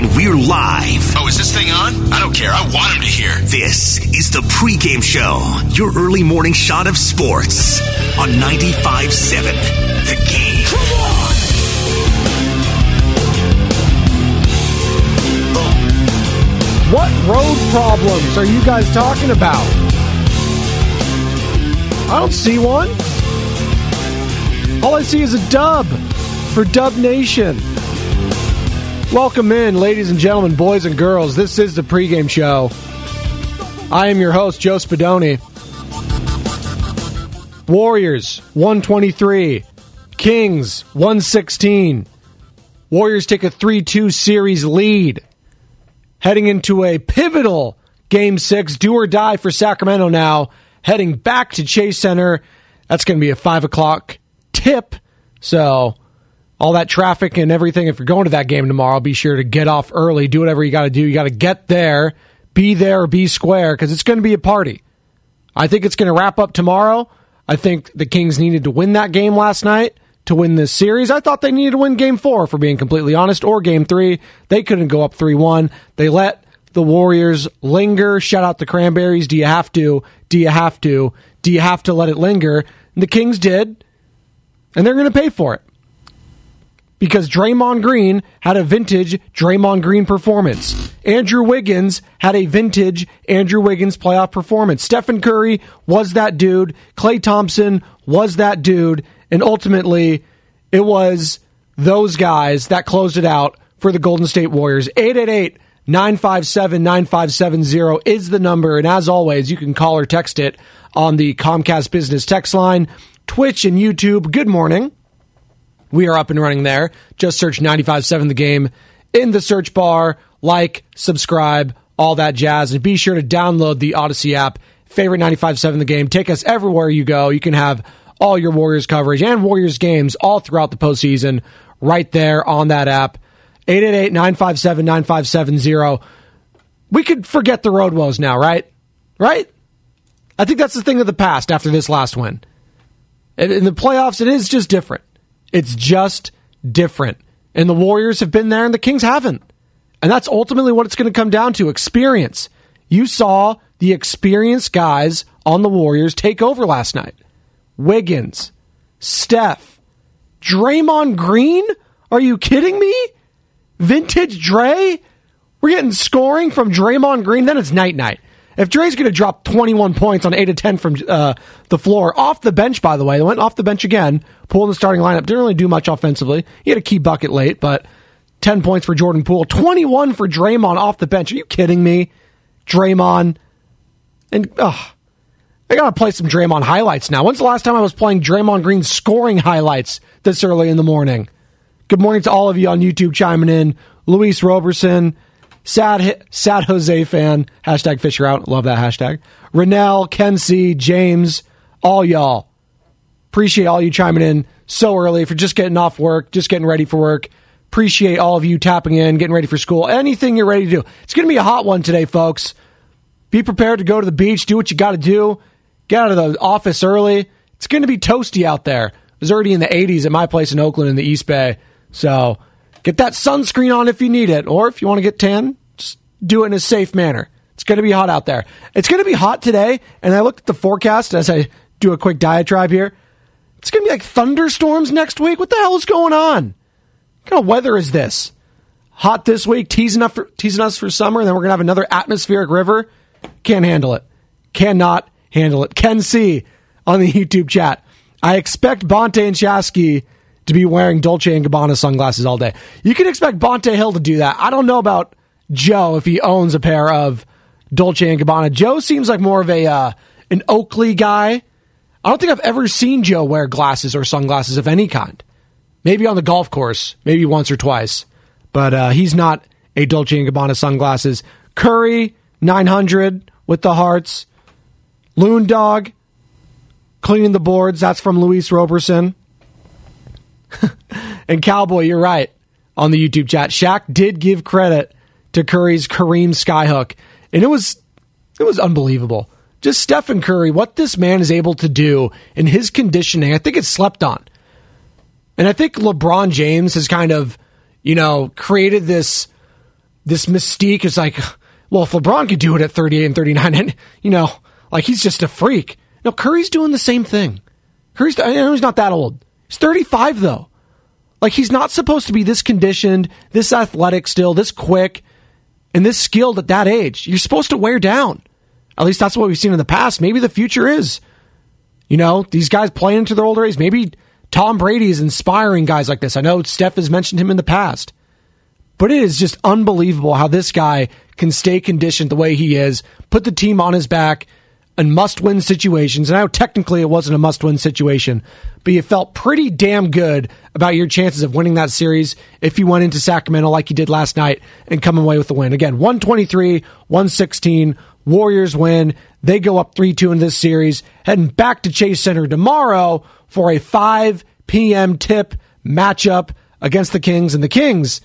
and we're live. Oh, is this thing on? I don't care. I want him to hear. This is the pregame show, your early morning shot of sports on 95.7 The Game. Come on! What road problems are you guys talking about? I don't see one. All I see is a dub for Dub Nation. Welcome in, ladies and gentlemen, boys and girls. This is the pregame show. I am your host, Joe Spadoni. Warriors 123, Kings 116. Warriors take a 3 2 series lead heading into a pivotal game six, do or die for Sacramento now, heading back to Chase Center. That's going to be a five o'clock tip. So, all that traffic and everything, if you're going to that game tomorrow, be sure to get off early, do whatever you got to do. You got to get there, be there, be square, because it's going to be a party. I think it's going to wrap up tomorrow. I think the Kings needed to win that game last night to win this series. I thought they needed to win game four, for being completely honest, or game three. They couldn't go up 3 1. They let the Warriors linger. Shout out the Cranberries. Do you have to? Do you have to? Do you have to let it linger? And the Kings did, and they're going to pay for it. Because Draymond Green had a vintage Draymond Green performance. Andrew Wiggins had a vintage Andrew Wiggins playoff performance. Stephen Curry was that dude. Klay Thompson was that dude. And ultimately, it was those guys that closed it out for the Golden State Warriors. 888 957 9570 is the number. And as always, you can call or text it on the Comcast Business text line, Twitch, and YouTube. Good morning. We are up and running there. Just search 95.7 the game in the search bar. Like, subscribe, all that jazz. And be sure to download the Odyssey app. Favorite 95.7 the game. Take us everywhere you go. You can have all your Warriors coverage and Warriors games all throughout the postseason right there on that app. 888 957 9570. We could forget the road woes now, right? Right? I think that's the thing of the past after this last win. In the playoffs, it is just different. It's just different. And the Warriors have been there and the Kings haven't. And that's ultimately what it's going to come down to experience. You saw the experienced guys on the Warriors take over last night. Wiggins, Steph, Draymond Green? Are you kidding me? Vintage Dre? We're getting scoring from Draymond Green. Then it's night night. If Dre's going to drop 21 points on 8 of 10 from uh, the floor, off the bench, by the way, they went off the bench again, pulling the starting lineup. Didn't really do much offensively. He had a key bucket late, but 10 points for Jordan Poole. 21 for Draymond off the bench. Are you kidding me? Draymond. And, ugh. I got to play some Draymond highlights now. When's the last time I was playing Draymond Green scoring highlights this early in the morning? Good morning to all of you on YouTube chiming in. Luis Roberson, sad sad Jose fan, hashtag Fisher out. Love that hashtag. Renell, Ken C, James, all y'all. Appreciate all you chiming in so early for just getting off work, just getting ready for work. Appreciate all of you tapping in, getting ready for school. Anything you're ready to do. It's going to be a hot one today, folks. Be prepared to go to the beach, do what you got to do. Get out of the office early. It's going to be toasty out there. It was already in the 80s at my place in Oakland in the East Bay. So get that sunscreen on if you need it. Or if you want to get tan, just do it in a safe manner. It's going to be hot out there. It's going to be hot today, and I looked at the forecast as I do a quick diatribe here. It's going to be like thunderstorms next week. What the hell is going on? What kind of weather is this? Hot this week, teasing, up for, teasing us for summer, and then we're going to have another atmospheric river. Can't handle it. Cannot handle it. Ken C on the YouTube chat. I expect Bonta and Shasky to be wearing Dolce and Gabbana sunglasses all day. You can expect Bonta Hill to do that. I don't know about Joe if he owns a pair of Dolce and Gabbana. Joe seems like more of a uh, an Oakley guy. I don't think I've ever seen Joe wear glasses or sunglasses of any kind. Maybe on the golf course, maybe once or twice, but uh, he's not a Dolce and Gabbana sunglasses. Curry 900 with the hearts. Loon Dog cleaning the boards. That's from Luis Roberson. and Cowboy, you're right on the YouTube chat. Shaq did give credit to Curry's Kareem skyhook, and it was it was unbelievable. Just Stephen Curry, what this man is able to do in his conditioning, I think it's slept on. And I think LeBron James has kind of, you know, created this this mystique. It's like, well, if LeBron could do it at 38 and 39, and you know, like he's just a freak. No, Curry's doing the same thing. Curry's, I know he's not that old. He's 35 though. Like he's not supposed to be this conditioned, this athletic still, this quick, and this skilled at that age. You're supposed to wear down. At least that's what we've seen in the past. Maybe the future is. You know, these guys playing into their older age. Maybe Tom Brady is inspiring guys like this. I know Steph has mentioned him in the past. But it is just unbelievable how this guy can stay conditioned the way he is, put the team on his back in must win situations. And I know technically it wasn't a must win situation, but you felt pretty damn good about your chances of winning that series if you went into Sacramento like you did last night and come away with the win. Again, 123, 116, Warriors win. They go up 3 2 in this series, heading back to Chase Center tomorrow for a 5 p.m. tip matchup against the Kings. And the Kings,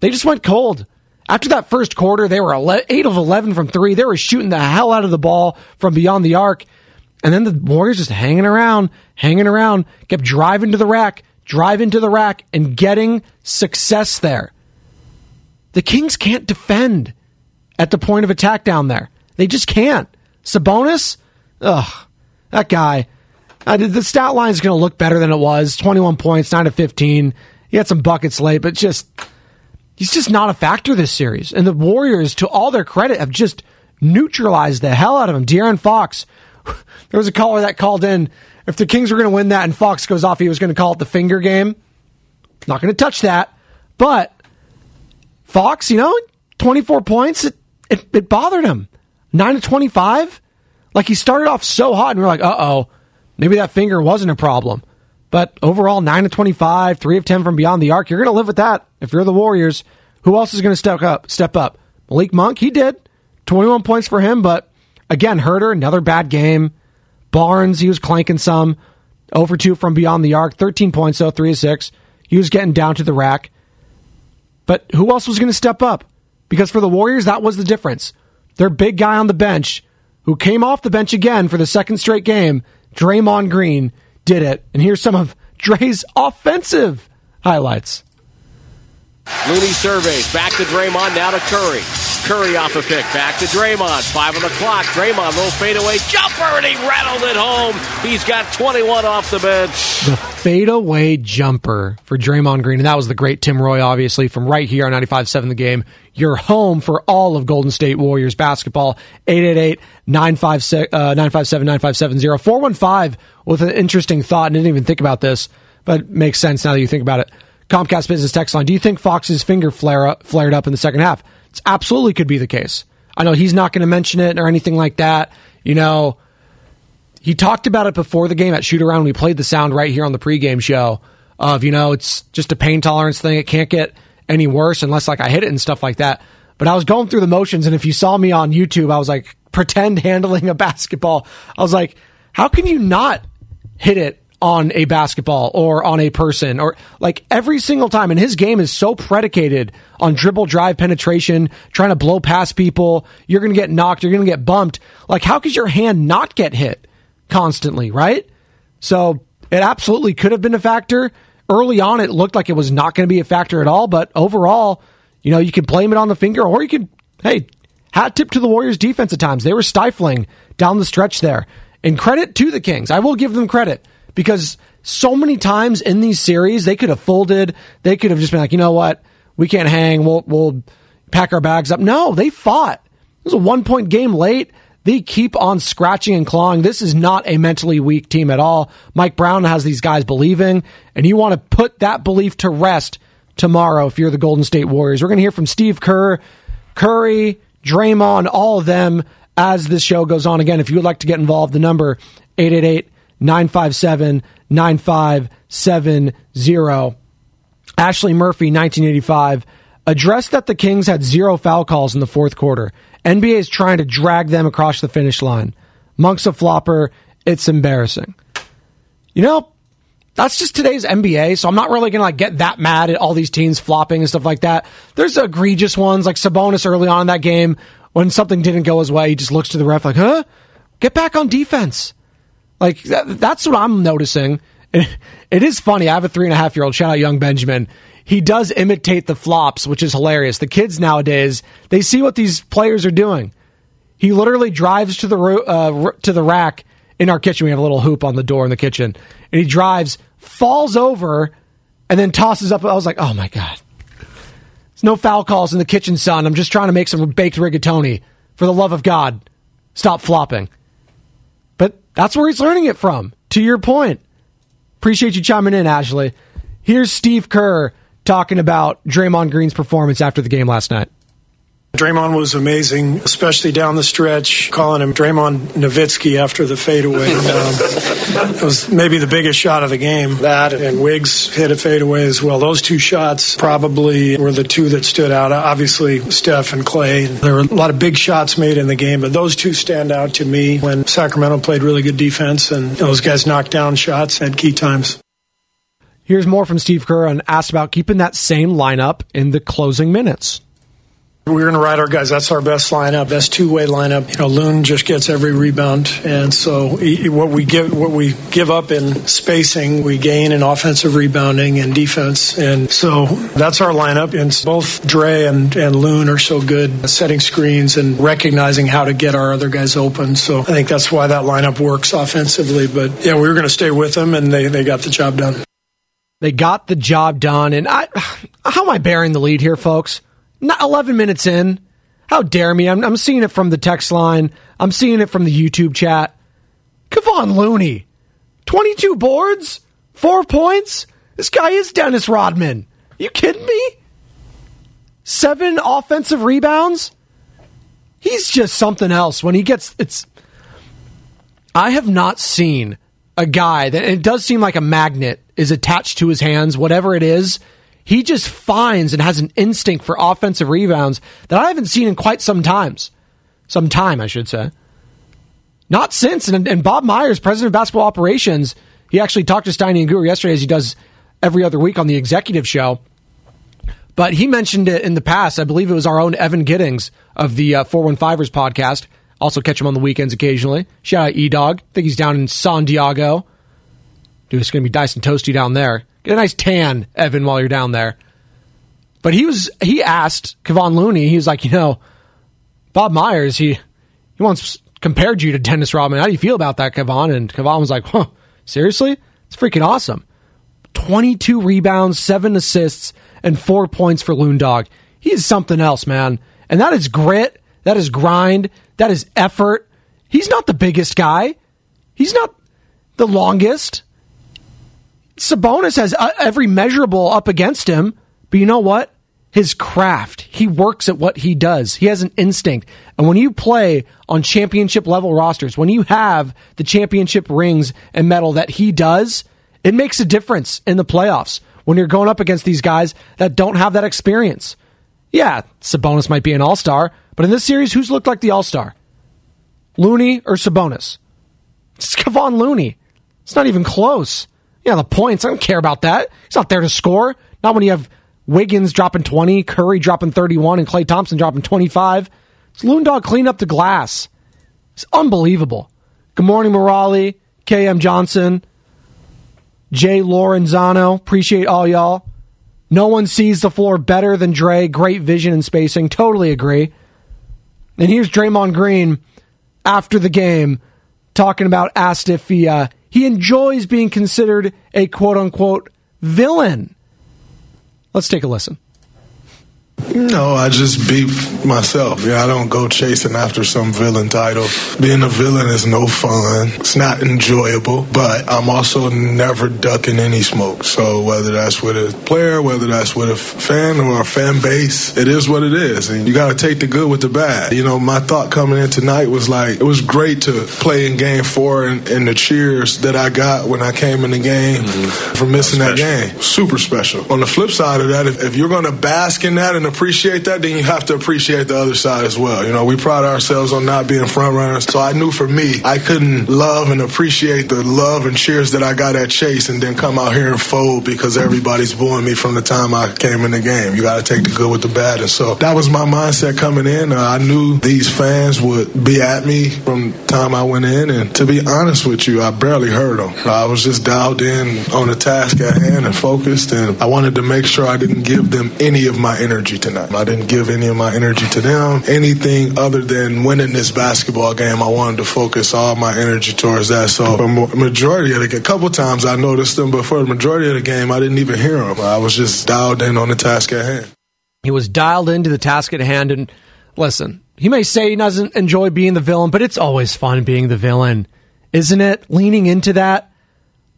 they just went cold. After that first quarter, they were 8 of 11 from three. They were shooting the hell out of the ball from beyond the arc. And then the Warriors just hanging around, hanging around, kept driving to the rack, driving to the rack, and getting success there. The Kings can't defend at the point of attack down there. They just can't. Sabonis, ugh, that guy. Uh, the stat line is going to look better than it was. 21 points, 9 to 15. He had some buckets late, but just he's just not a factor this series. And the Warriors, to all their credit, have just neutralized the hell out of him. De'Aaron Fox, there was a caller that called in. If the Kings were going to win that and Fox goes off, he was going to call it the finger game. Not going to touch that. But Fox, you know, 24 points, it, it, it bothered him. 9 to 25? Like he started off so hot, and we are like, uh oh, maybe that finger wasn't a problem. But overall, 9 of 25, 3 of 10 from beyond the arc. You're going to live with that if you're the Warriors. Who else is going to step up? Step up. Malik Monk, he did. 21 points for him, but again, Huerter, another bad game. Barnes, he was clanking some. Over 2 from beyond the arc. 13 points, though, 3 of 6. He was getting down to the rack. But who else was going to step up? Because for the Warriors, that was the difference. Their big guy on the bench, who came off the bench again for the second straight game, Draymond Green, did it. And here's some of Dre's offensive highlights. Looney surveys. Back to Draymond, now to Curry. Curry off a pick. Back to Draymond. Five on the clock. Draymond, little fadeaway jumper, and he rattled it home. He's got 21 off the bench. The fadeaway jumper for Draymond Green. And that was the great Tim Roye, obviously, from right here on 95 7 The Game. Your home for all of Golden State Warriors basketball. 888 957 uh, 9570 415 with an interesting thought. And didn't even think about this, but makes sense now that you think about it. Comcast Business Text Line. Do you think Fox's finger flare up, flared up in the second half? It absolutely could be the case. I know he's not going to mention it or anything like that. You know, he talked about it before the game at shoot around. We played the sound right here on the pregame show of, you know, it's just a pain tolerance thing. It can't get any worse unless like I hit it and stuff like that. But I was going through the motions, and if you saw me on YouTube, I was like pretend handling a basketball. I was like, how can you not hit it on a basketball or on a person or like every single time. And his game is so predicated on dribble drive penetration, trying to blow past people. You're going to get knocked. You're going to get bumped. Like, how could your hand not get hit constantly, right? So it absolutely could have been a factor. Early on, it looked like it was not going to be a factor at all. But overall, you know, you can blame it on the finger or you can, hey, Hat tip to the Warriors defense at times. They were stifling down the stretch there. And credit to the Kings. I will give them credit because so many times in these series, they could have folded. They could have just been like, you know what? We can't hang. We'll, we'll pack our bags up. No, they fought. It was a one point game late. They keep on scratching and clawing. This is not a mentally weak team at all. Mike Brown has these guys believing, and you want to put that belief to rest tomorrow if you're the Golden State Warriors. We're going to hear from Steve Kerr, Curry, Draymond, all of them as this show goes on. Again, if you would like to get involved, the number 888 957 9570. Ashley Murphy, 1985, addressed that the Kings had zero foul calls in the fourth quarter. NBA is trying to drag them across the finish line. Monk's a flopper. It's embarrassing. You know, that's just today's NBA, so I'm not really to like get that mad at all these teams flopping and stuff like that. There's egregious ones like Sabonis early on in that game when something didn't go his way, he just looks to the ref like, "Huh? Get back on defense." Like that, that's what I'm noticing. It, it is funny. I have a three and a half year old. Shout out, young Benjamin. He does imitate the flops, which is hilarious. The kids nowadays they see what these players are doing. He literally drives to the uh, to the rack in our kitchen. We have a little hoop on the door in the kitchen, and he drives, falls over, and then tosses up. I was like, "Oh my god!" There's no foul calls in the kitchen, son. I'm just trying to make some baked rigatoni. For the love of God, stop flopping. That's where he's learning it from. To your point. Appreciate you chiming in, Ashley. Here's Steve Kerr talking about Draymond Green's performance after the game last night. Draymond was amazing, especially down the stretch, calling him Draymond Nowitzki after the fadeaway. Um, it was maybe the biggest shot of the game. That and Wiggs hit a fadeaway as well. Those two shots probably were the two that stood out. Obviously, Steph and Clay. There were a lot of big shots made in the game, but those two stand out to me when Sacramento played really good defense and those guys knocked down shots at key times. Here's more from Steve Kerr and asked about keeping that same lineup in the closing minutes. We're going to ride our guys. That's our best lineup, best two-way lineup. You know, Loon just gets every rebound, and so what we give what we give up in spacing, we gain in offensive rebounding and defense, and so that's our lineup. And both Dre and and Loon are so good at setting screens and recognizing how to get our other guys open. So I think that's why that lineup works offensively. But yeah, we were going to stay with them, and they they got the job done. They got the job done, and I, how am I bearing the lead here, folks? Not 11 minutes in. How dare me? I'm, I'm seeing it from the text line. I'm seeing it from the YouTube chat. Kevon Looney, 22 boards, four points. This guy is Dennis Rodman. You kidding me? Seven offensive rebounds. He's just something else. When he gets it's, I have not seen a guy that it does seem like a magnet is attached to his hands, whatever it is he just finds and has an instinct for offensive rebounds that I haven't seen in quite some times. Some time, I should say. Not since. And, and Bob Myers, president of basketball operations, he actually talked to Steiny and Guru yesterday, as he does every other week on the executive show. But he mentioned it in the past. I believe it was our own Evan Giddings of the uh, 415ers podcast. Also catch him on the weekends occasionally. Shout out E Dog. I think he's down in San Diego. Dude, it's going to be and toasty down there. Get a nice tan, Evan, while you're down there. But he was he asked Kevon Looney, he was like, you know, Bob Myers, he he once compared you to Dennis Rodman. How do you feel about that, Kevon? And Kevon was like, huh, seriously? It's freaking awesome. 22 rebounds, 7 assists, and 4 points for Loon Dog. He is something else, man. And that is grit, that is grind, that is effort. He's not the biggest guy. He's not the longest. Sabonis has uh, every measurable up against him, but you know what? His craft. He works at what he does. He has an instinct. And when you play on championship level rosters, when you have the championship rings and medal that he does, it makes a difference in the playoffs when you're going up against these guys that don't have that experience. Yeah, Sabonis might be an all star, but in this series, who's looked like the all star? Looney or Sabonis? It's Kevon Looney. It's not even close. Yeah, the points. I don't care about that. He's not there to score. Not when you have Wiggins dropping 20, Curry dropping 31, and Klay Thompson dropping 25. It's Loon Dog clean up the glass. It's unbelievable. Good morning, Morali, KM Johnson, Jay Lorenzano. Appreciate all y'all. No one sees the floor better than Dre. Great vision and spacing. Totally agree. And here's Draymond Green after the game talking about asked if he uh, he enjoys being considered a quote unquote villain. Let's take a listen. No, I just be myself. Yeah, I don't go chasing after some villain title. Being a villain is no fun. It's not enjoyable, but I'm also never ducking any smoke. So whether that's with a player, whether that's with a fan or a fan base, it is what it is. And you got to take the good with the bad. You know, my thought coming in tonight was like, it was great to play in game four and, and the cheers that I got when I came in the game mm-hmm. for missing that game. Super special. On the flip side of that, if, if you're going to bask in that and appreciate that, then you have to appreciate the other side as well. You know, we pride ourselves on not being front runners. So I knew for me, I couldn't love and appreciate the love and cheers that I got at Chase and then come out here and fold because everybody's booing me from the time I came in the game. You got to take the good with the bad. And so that was my mindset coming in. Uh, I knew these fans would be at me from time I went in. And to be honest with you, I barely heard them. I was just dialed in on the task at hand and focused. And I wanted to make sure I didn't give them any of my energy to tonight. I didn't give any of my energy to them. Anything other than winning this basketball game, I wanted to focus all my energy towards that. So for majority of the a couple times I noticed them, but for the majority of the game, I didn't even hear them. I was just dialed in on the task at hand. He was dialed into the task at hand, and listen, he may say he doesn't enjoy being the villain, but it's always fun being the villain, isn't it? Leaning into that.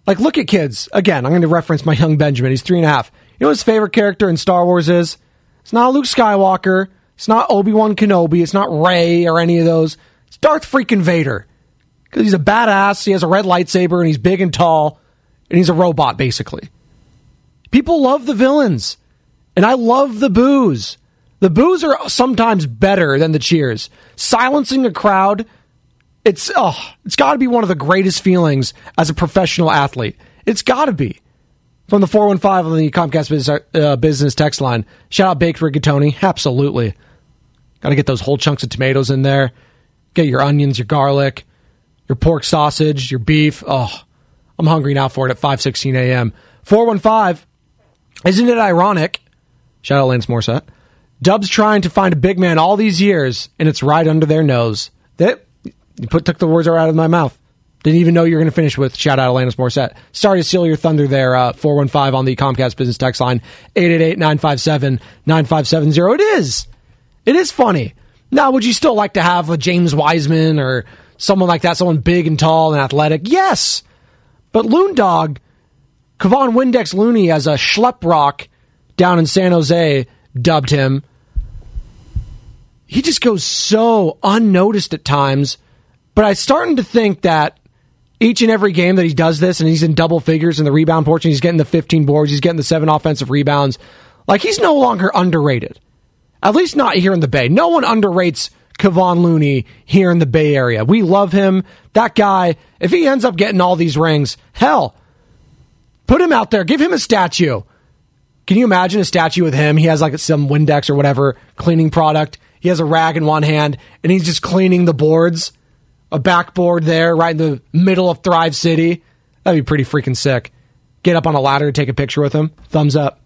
Like, look at kids. Again, I'm going to reference my young Benjamin. He's three and a half. You know his favorite character in Star Wars is? It's not Luke Skywalker. It's not Obi Wan Kenobi. It's not Rey or any of those. It's Darth freaking Vader. Because he's a badass. He has a red lightsaber and he's big and tall. And he's a robot, basically. People love the villains. And I love the boos. The boos are sometimes better than the cheers. Silencing a crowd, it's oh, it's got to be one of the greatest feelings as a professional athlete. It's got to be from the 415 on the Comcast business, uh, business text line. Shout out Baked Rigatoni. Absolutely. Got to get those whole chunks of tomatoes in there. Get your onions, your garlic, your pork sausage, your beef. Oh, I'm hungry now for it at 5:16 a.m. 415. Isn't it ironic? Shout out Alanis Morissette. Dubs trying to find a big man all these years, and it's right under their nose. That you put took the words right out of my mouth. Didn't even know you were going to finish with shout out Alanis Morissette. Sorry to steal your thunder there. Uh, 415 on the Comcast business text line 888 957 9570. It is. It is funny. Now, would you still like to have a James Wiseman or someone like that, someone big and tall and athletic? Yes. But Loon Dog, Kevon Windex Looney as a schlep rock down in San Jose dubbed him. He just goes so unnoticed at times. But I'm starting to think that each and every game that he does this and he's in double figures in the rebound portion, he's getting the 15 boards, he's getting the seven offensive rebounds. Like he's no longer underrated. At least not here in the Bay. No one underrates Kevon Looney here in the Bay Area. We love him. That guy, if he ends up getting all these rings, hell, put him out there. Give him a statue. Can you imagine a statue with him? He has like some Windex or whatever cleaning product. He has a rag in one hand and he's just cleaning the boards a backboard there right in the middle of Thrive City. That'd be pretty freaking sick. Get up on a ladder take a picture with him. Thumbs up.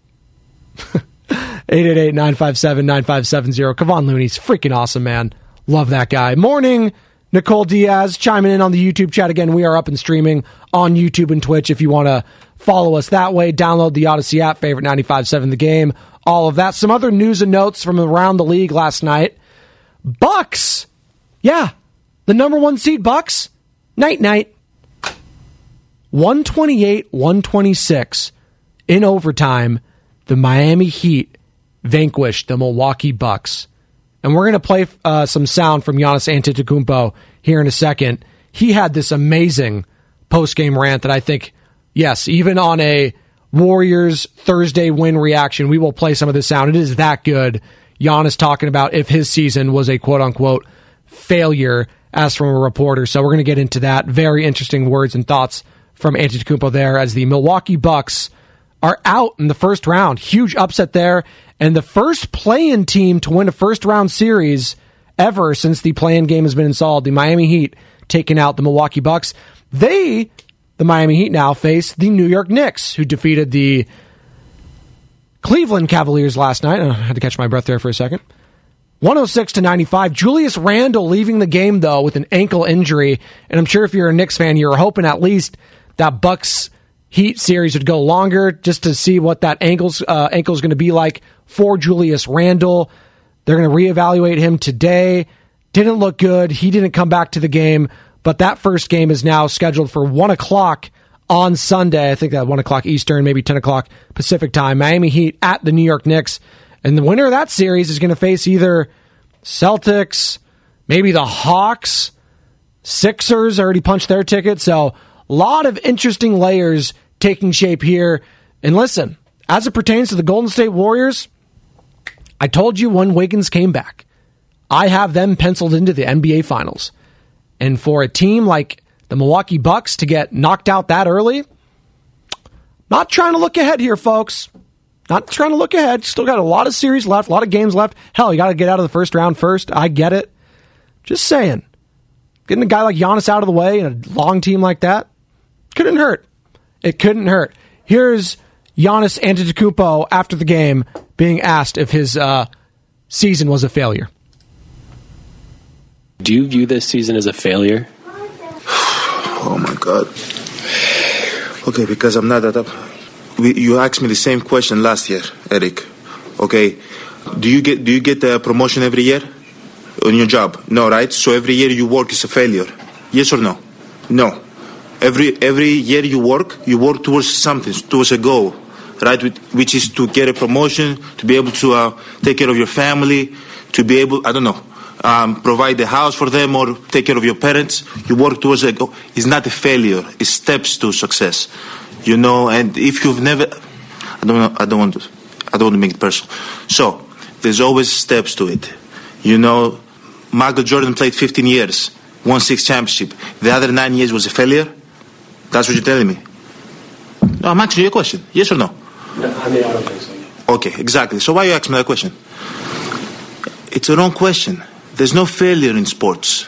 888-957-9570. Kevon Looney's freaking awesome, man. Love that guy. Morning, Nicole Diaz chiming in on the YouTube chat again. We are up and streaming on YouTube and Twitch if you want to follow us that way. Download the Odyssey app, favorite 95.7 The Game, all of that. Some other news and notes from around the league last night. Bucks. Yeah, the number one seed Bucks, night night. 128 126 in overtime. The Miami Heat vanquished the Milwaukee Bucks. And we're going to play uh, some sound from Giannis Antetokounmpo here in a second. He had this amazing post game rant that I think, yes, even on a Warriors Thursday win reaction, we will play some of this sound. It is that good. Giannis talking about if his season was a quote unquote failure asked from a reporter. So we're going to get into that. Very interesting words and thoughts from Antetokounmpo there as the Milwaukee Bucks are out in the first round. Huge upset there. And the first play-in team to win a first round series ever since the play-in game has been installed. The Miami Heat taking out the Milwaukee Bucks. They, the Miami Heat now face the New York Knicks, who defeated the Cleveland Cavaliers last night. I had to catch my breath there for a second. 106 to 95. Julius Randle leaving the game though with an ankle injury, and I'm sure if you're a Knicks fan, you're hoping at least that Bucks Heat series would go longer just to see what that ankle's uh, ankle is going to be like for Julius Randle. They're going to reevaluate him today. Didn't look good. He didn't come back to the game, but that first game is now scheduled for one o'clock on Sunday. I think that one o'clock Eastern, maybe ten o'clock Pacific time. Miami Heat at the New York Knicks, and the winner of that series is going to face either Celtics, maybe the Hawks, Sixers already punched their ticket. So a lot of interesting layers taking shape here. And listen, as it pertains to the Golden State Warriors, I told you when Wiggins came back, I have them penciled into the NBA Finals. And for a team like the Milwaukee Bucks to get knocked out that early, not trying to look ahead here, folks. Not trying to look ahead. Still got a lot of series left, a lot of games left. Hell, you got to get out of the first round first. I get it. Just saying. Getting a guy like Giannis out of the way and a long team like that couldn't hurt. It couldn't hurt. Here's Giannis Antetokounmpo after the game being asked if his uh, season was a failure. Do you view this season as a failure? oh my god. Okay, because I'm not that up. You asked me the same question last year, Eric. Okay, do you get do you get a promotion every year on your job? No, right? So every year you work is a failure. Yes or no? No. Every every year you work, you work towards something, towards a goal, right? Which is to get a promotion, to be able to uh, take care of your family, to be able, I don't know, um, provide the house for them or take care of your parents. You work towards a goal. It's not a failure. It's steps to success, you know. And if you've never, I don't, know, I don't want to, I don't want to make it personal. So there's always steps to it, you know. Michael Jordan played 15 years, won six championship. The other nine years was a failure. That's what you're telling me. No, I'm asking you a question. Yes or no? no I mean, I don't think so. Okay, exactly. So why are you asking me that question? It's a wrong question. There's no failure in sports.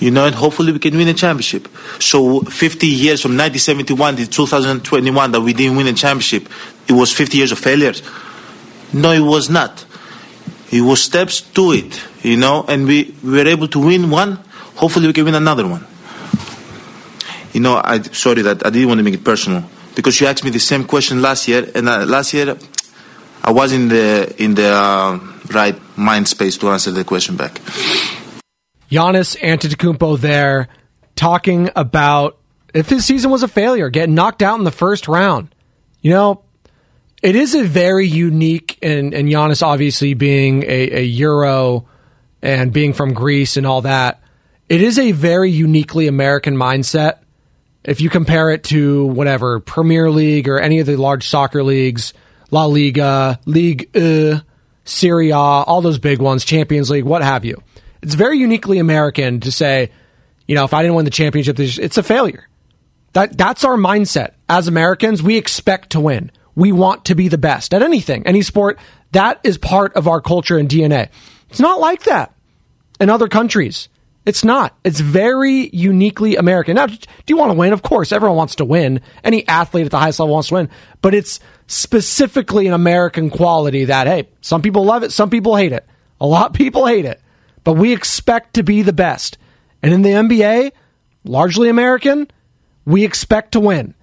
You know, and hopefully we can win a championship. So 50 years from 1971 to 2021 that we didn't win a championship, it was 50 years of failures. No, it was not. It was steps to it, you know, and we, we were able to win one. Hopefully we can win another one. You know, I sorry that I didn't want to make it personal because you asked me the same question last year, and uh, last year I was in the in the uh, right mind space to answer the question back. Giannis Antetokounmpo there talking about if his season was a failure, getting knocked out in the first round. You know, it is a very unique, and, and Giannis obviously being a, a Euro and being from Greece and all that, it is a very uniquely American mindset if you compare it to whatever Premier League or any of the large soccer leagues, La Liga, League uh, Serie A, all those big ones, Champions League, what have you. It's very uniquely American to say, you know, if I didn't win the championship, it's a failure. That that's our mindset as Americans. We expect to win. We want to be the best at anything, any sport. That is part of our culture and DNA. It's not like that in other countries. It's not. It's very uniquely American. Now, do you want to win? Of course, everyone wants to win. Any athlete at the highest level wants to win, but it's specifically an American quality that, hey, some people love it, some people hate it. A lot of people hate it, but we expect to be the best. And in the NBA, largely American, we expect to win.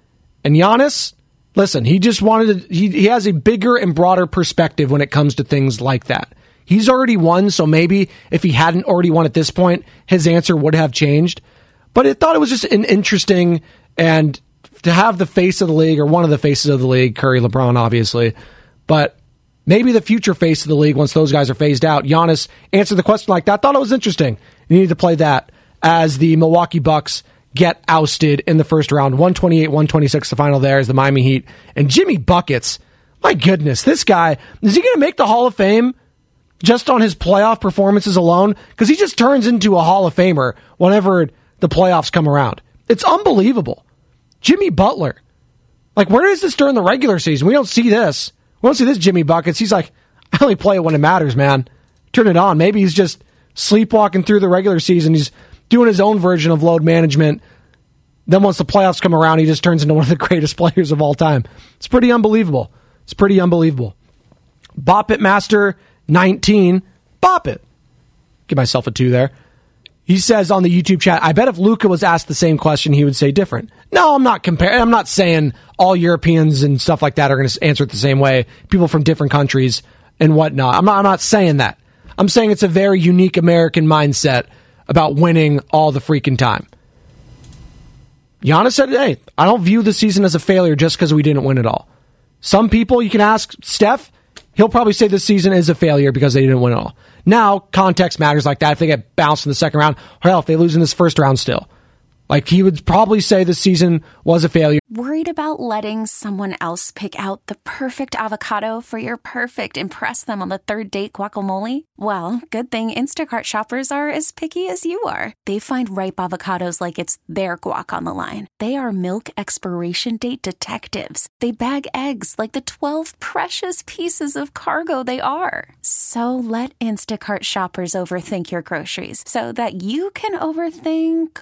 And Giannis, listen, he just wanted to, he, he has a bigger and broader perspective when it comes to things like that. He's already won, so maybe if he hadn't already won at this point, his answer would have changed. But I thought it was just an interesting and to have the face of the league or one of the faces of the league, Curry, LeBron, obviously, but maybe the future face of the league once those guys are phased out. Giannis answered the question like that. I thought it was interesting. You need to play that as the Milwaukee Bucks get ousted in the first round. 128 126, the final there is the Miami Heat. And Jimmy Buckets, my goodness, this guy, is he going to make the Hall of Fame? just on his playoff performances alone because he just turns into a Hall of Famer whenever the playoffs come around. It's unbelievable. Jimmy Butler. Like, where is this during the regular season? We don't see this. We don't see this Jimmy Buckets. He's like, I only play it when it matters, man. Turn it on. Maybe he's just sleepwalking through the regular season. He's doing his own version of load management. Then once the playoffs come around, he just turns into one of the greatest players of all time. It's pretty unbelievable. It's pretty unbelievable. Bop it, Master 19. Bop it. Give myself a two there. He says on the YouTube chat, I bet if Luka was asked the same question, he would say different. No, I'm not comparing. I'm not saying all Europeans and stuff like that are going to answer it the same way. People from different countries and whatnot. I'm not, I'm not saying that. I'm saying it's a very unique American mindset about winning all the freaking time. Giannis said, hey, I don't view the season as a failure just because we didn't win it all. Some people, you can ask Steph, he'll probably say this season is a failure because they didn't win it all. Now, context matters like that. If they get bounced in the second round, or hell, if they lose in this first round still. Like he would probably say the season was a failure. Worried about letting someone else pick out the perfect avocado for your perfect impress them on the third date guacamole? Well, good thing Instacart shoppers are as picky as you are. They find ripe avocados like it's their guac on the line. They are milk expiration date detectives. They bag eggs like the 12 precious pieces of cargo they are. So let Instacart shoppers overthink your groceries so that you can overthink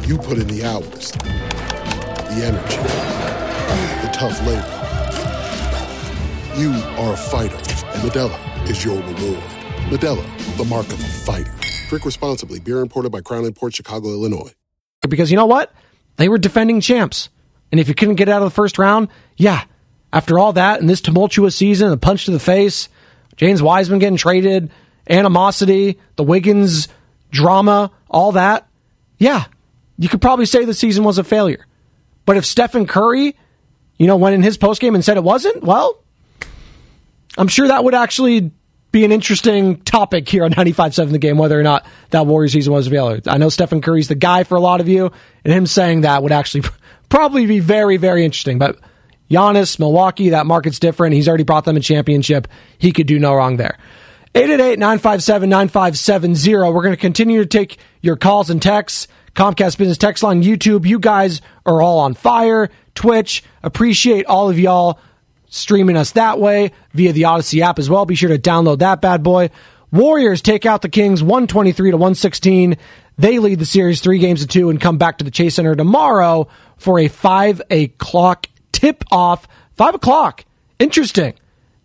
You put in the hours, the energy, the tough labor. You are a fighter, and Modelo is your reward. Modelo, the mark of a fighter. Drink responsibly. Beer imported by Crown Port Chicago, Illinois. Because you know what? They were defending champs. And if you couldn't get out of the first round, yeah, after all that and this tumultuous season, a punch to the face, James Wiseman getting traded, animosity, the Wiggins drama, all that, yeah, you could probably say the season was a failure. But if Stephen Curry, you know, went in his postgame and said it wasn't, well, I'm sure that would actually be an interesting topic here on 95.7 The Game, whether or not that Warriors season was a failure. I know Stephen Curry's the guy for a lot of you, and him saying that would actually probably be very, very interesting. But Giannis, Milwaukee, that market's different. He's already brought them a championship. He could do no wrong there. 888-957-9570. We're going to continue to take your calls and texts. Comcast Business Text Line, YouTube. You guys are all on fire. Twitch. Appreciate all of y'all streaming us that way via the Odyssey app as well. Be sure to download that bad boy. Warriors take out the Kings 123 to 116. They lead the series three games to two and come back to the Chase Center tomorrow for a five o'clock tip off. Five o'clock. Interesting.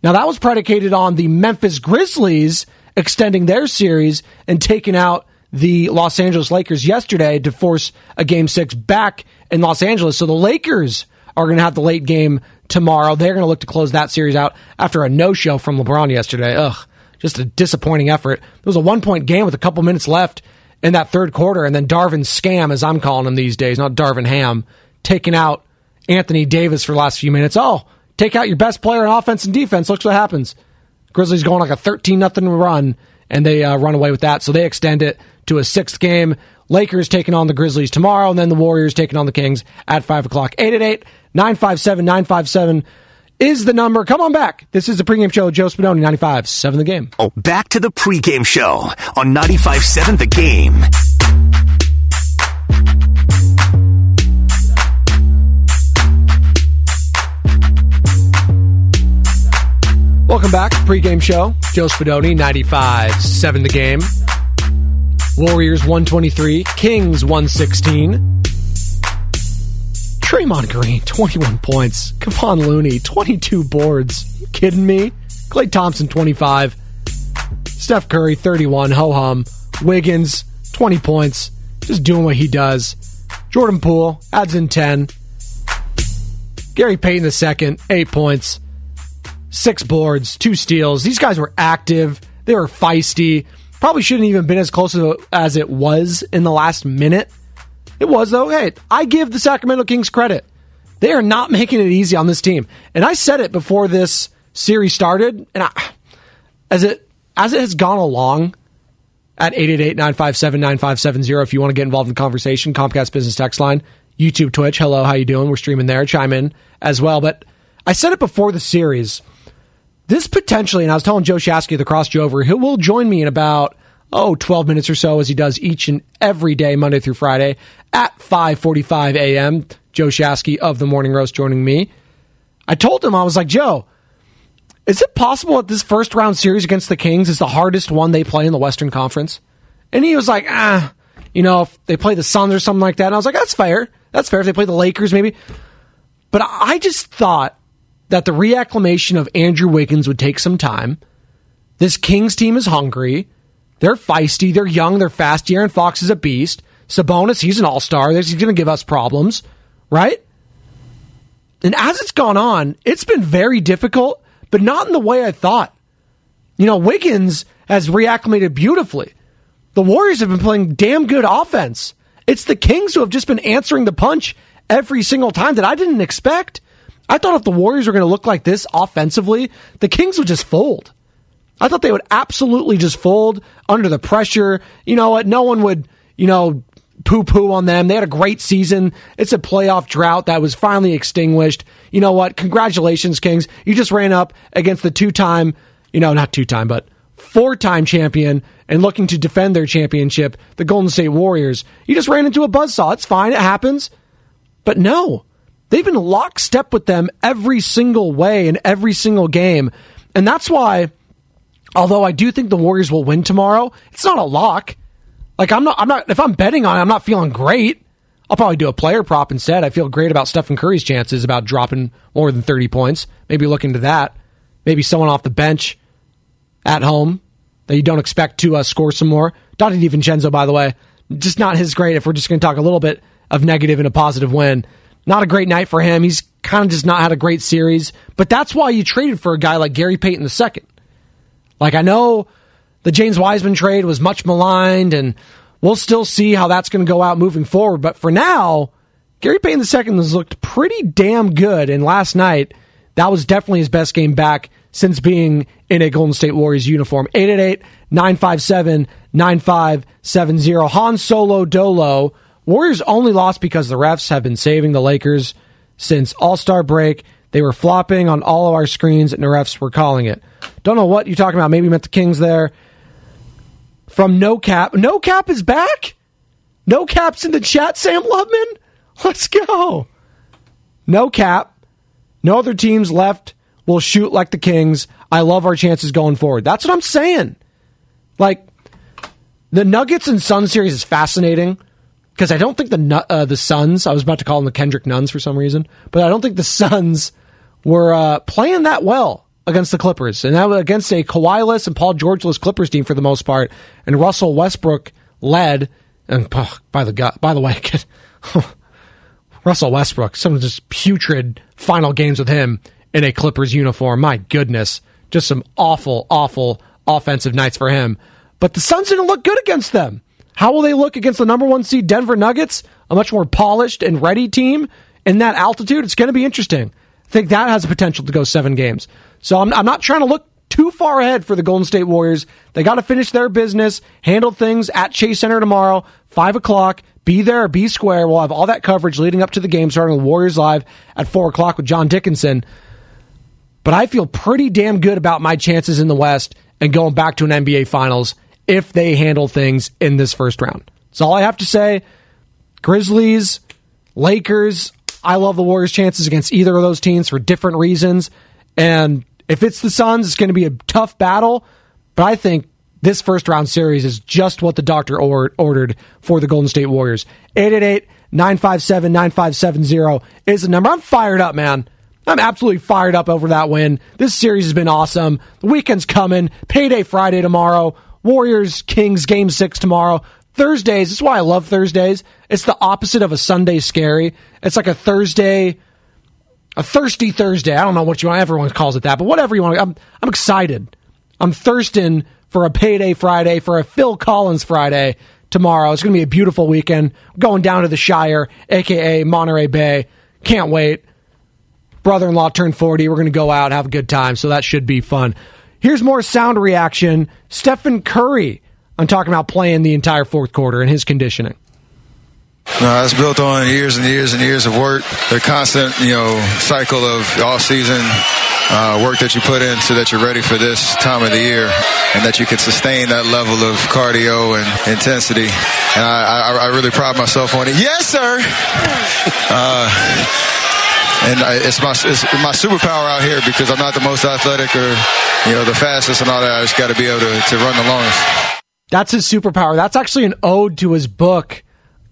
Now that was predicated on the Memphis Grizzlies extending their series and taking out the Los Angeles Lakers yesterday to force a game six back in Los Angeles. So the Lakers are going to have the late game tomorrow. They're going to look to close that series out after a no show from LeBron yesterday. Ugh, just a disappointing effort. It was a one point game with a couple minutes left in that third quarter, and then Darvin Scam, as I'm calling him these days, not Darvin Ham, taking out Anthony Davis for the last few minutes. Oh, take out your best player in offense and defense. Looks what happens. Grizzlies going like a 13 nothing run, and they uh, run away with that. So they extend it to a sixth game. Lakers taking on the Grizzlies tomorrow, and then the Warriors taking on the Kings at 5 o'clock. 888 957 957 is the number. Come on back. This is the pregame show. Joe Spadoni, 95 7 the game. Oh, back to the pregame show on 95 7 the game. Welcome back. Pregame show. Joe Spadoni, 95 7 the game. Warriors 123, Kings 116. Draymond Green, 21 points. Kevon Looney, 22 boards. Kidding me? Klay Thompson, 25. Steph Curry, 31. Ho hum. Wiggins, 20 points. Just doing what he does. Jordan Poole adds in 10. Gary Payton the second, eight points, six boards, two steals. These guys were active. They were feisty. Probably shouldn't even been as close as it was in the last minute. It was though. Hey, I give the Sacramento Kings credit. They are not making it easy on this team. And I said it before this series started, and I, as it as it has gone along at 888-957-9570 if you want to get involved in the conversation, Comcast Business Text Line, YouTube, Twitch. Hello, how you doing? We're streaming there. Chime in as well. But I said it before the series. This potentially, and I was telling Joe Shasky the Cross Jover, he will join me in about oh 12 minutes or so as he does each and every day Monday through Friday at 5:45 a.m. Joe Shasky of the Morning Roast joining me. I told him I was like, "Joe, is it possible that this first round series against the Kings is the hardest one they play in the Western Conference?" And he was like, "Ah, you know, if they play the Suns or something like that." And I was like, "That's fair. That's fair if they play the Lakers maybe." But I just thought that the reacclimation of Andrew Wiggins would take some time. This Kings team is hungry. They're feisty. They're young. They're fast. De'Aaron Fox is a beast. Sabonis, he's an all star. He's going to give us problems, right? And as it's gone on, it's been very difficult, but not in the way I thought. You know, Wiggins has reacclimated beautifully. The Warriors have been playing damn good offense. It's the Kings who have just been answering the punch every single time that I didn't expect. I thought if the Warriors were going to look like this offensively, the Kings would just fold. I thought they would absolutely just fold under the pressure. You know what? No one would, you know, poo poo on them. They had a great season. It's a playoff drought that was finally extinguished. You know what? Congratulations, Kings. You just ran up against the two time, you know, not two time, but four time champion and looking to defend their championship, the Golden State Warriors. You just ran into a buzzsaw. It's fine. It happens. But no, they've been lockstep with them every single way in every single game. And that's why, although I do think the Warriors will win tomorrow, it's not a lock. Like I'm not, I'm not, if I'm betting on it, I'm not feeling great. I'll probably do a player prop instead. I feel great about Stephen Curry's chances about dropping more than 30 points. Maybe look into that. Maybe someone off the bench at home that you don't expect to uh, score some more. Donte DiVincenzo, by the way, just not his great. If we're just going to talk a little bit of negative and a positive win. Not a great night for him. He's kind of just not had a great series. But that's why you traded for a guy like Gary Payton II. Like, I know the James Wiseman trade was much maligned, and we'll still see how that's going to go out moving forward. But for now, Gary Payton II has looked pretty damn good. And last night, that was definitely his best game back since being in a Golden State Warriors uniform. 888 957 9570. Han Solo Dolo Warriors only lost because the refs have been saving the Lakers since All Star break. They were flopping on all of our screens, and the refs were calling it. Don't know what you're talking about. Maybe meant the Kings there. From No Cap. No Cap is back? No Cap's in the chat, Sam Lubman? Let's go. No Cap. No other teams left will shoot like the Kings. I love our chances going forward. That's what I'm saying. Like, the Nuggets and Sun series is fascinating because I don't think the uh, the Suns. I was about to call them the Kendrick Nunns for some reason, but I don't think the Suns were uh, playing that well against the Clippers, and that was against a Kawhi-less and Paul George-less Clippers team for the most part, and Russell Westbrook led. And oh, by the by the way, Russell Westbrook, some of just putrid final games with him in a Clippers uniform. My goodness, just some awful, awful offensive nights for him. But the Suns didn't look good against them. How will they look against the number one seed Denver Nuggets, a much more polished and ready team in that altitude? It's going to be interesting. I think that has the potential to go seven games. So I'm, I'm not trying to look too far ahead for the Golden State Warriors. They got to finish their business, handle things at Chase Center tomorrow, 5 o'clock. Be there, be square. We'll have all that coverage leading up to the game, starting with Warriors Live at 4 o'clock with John Dickinson. But I feel pretty damn good about my chances in the West and going back to an NBA Finals if they handle things in this first round. That's all I have to say. Grizzlies, Lakers, I love the Warriors' chances against either of those teams for different reasons. And if it's the Suns, it's going to be a tough battle. But I think this first round series is just what the doctor or- ordered for the Golden State Warriors. 888 957 9570 is the number. I'm fired up, man. I'm absolutely fired up over that win. This series has been awesome. The weekend's coming. Payday Friday tomorrow. Warriors Kings game six tomorrow. Thursdays, this is why I love Thursdays. It's the opposite of a Sunday scary. It's like a Thursday, a thirsty Thursday. I don't know what you want. Everyone calls it that, but whatever you want. I'm, I'm excited. I'm thirsting for a payday Friday, for a Phil Collins Friday tomorrow. It's going to be a beautiful weekend. Going down to the Shire, aka Monterey Bay. Can't wait. Brother in law turned 40. We're going to go out, have a good time. So that should be fun. Here's more sound reaction. Stephen Curry. I'm talking about playing the entire fourth quarter and his conditioning. No, it's built on years and years and years of work. The constant, you know, cycle of off season uh, work that you put in so that you're ready for this time of the year and that you can sustain that level of cardio and intensity. And I, I, I really pride myself on it. Yes, sir. Uh, and I, it's my it's my superpower out here because I'm not the most athletic or you know the fastest and all that. I just got to be able to, to run the longest. That's his superpower. That's actually an ode to his book.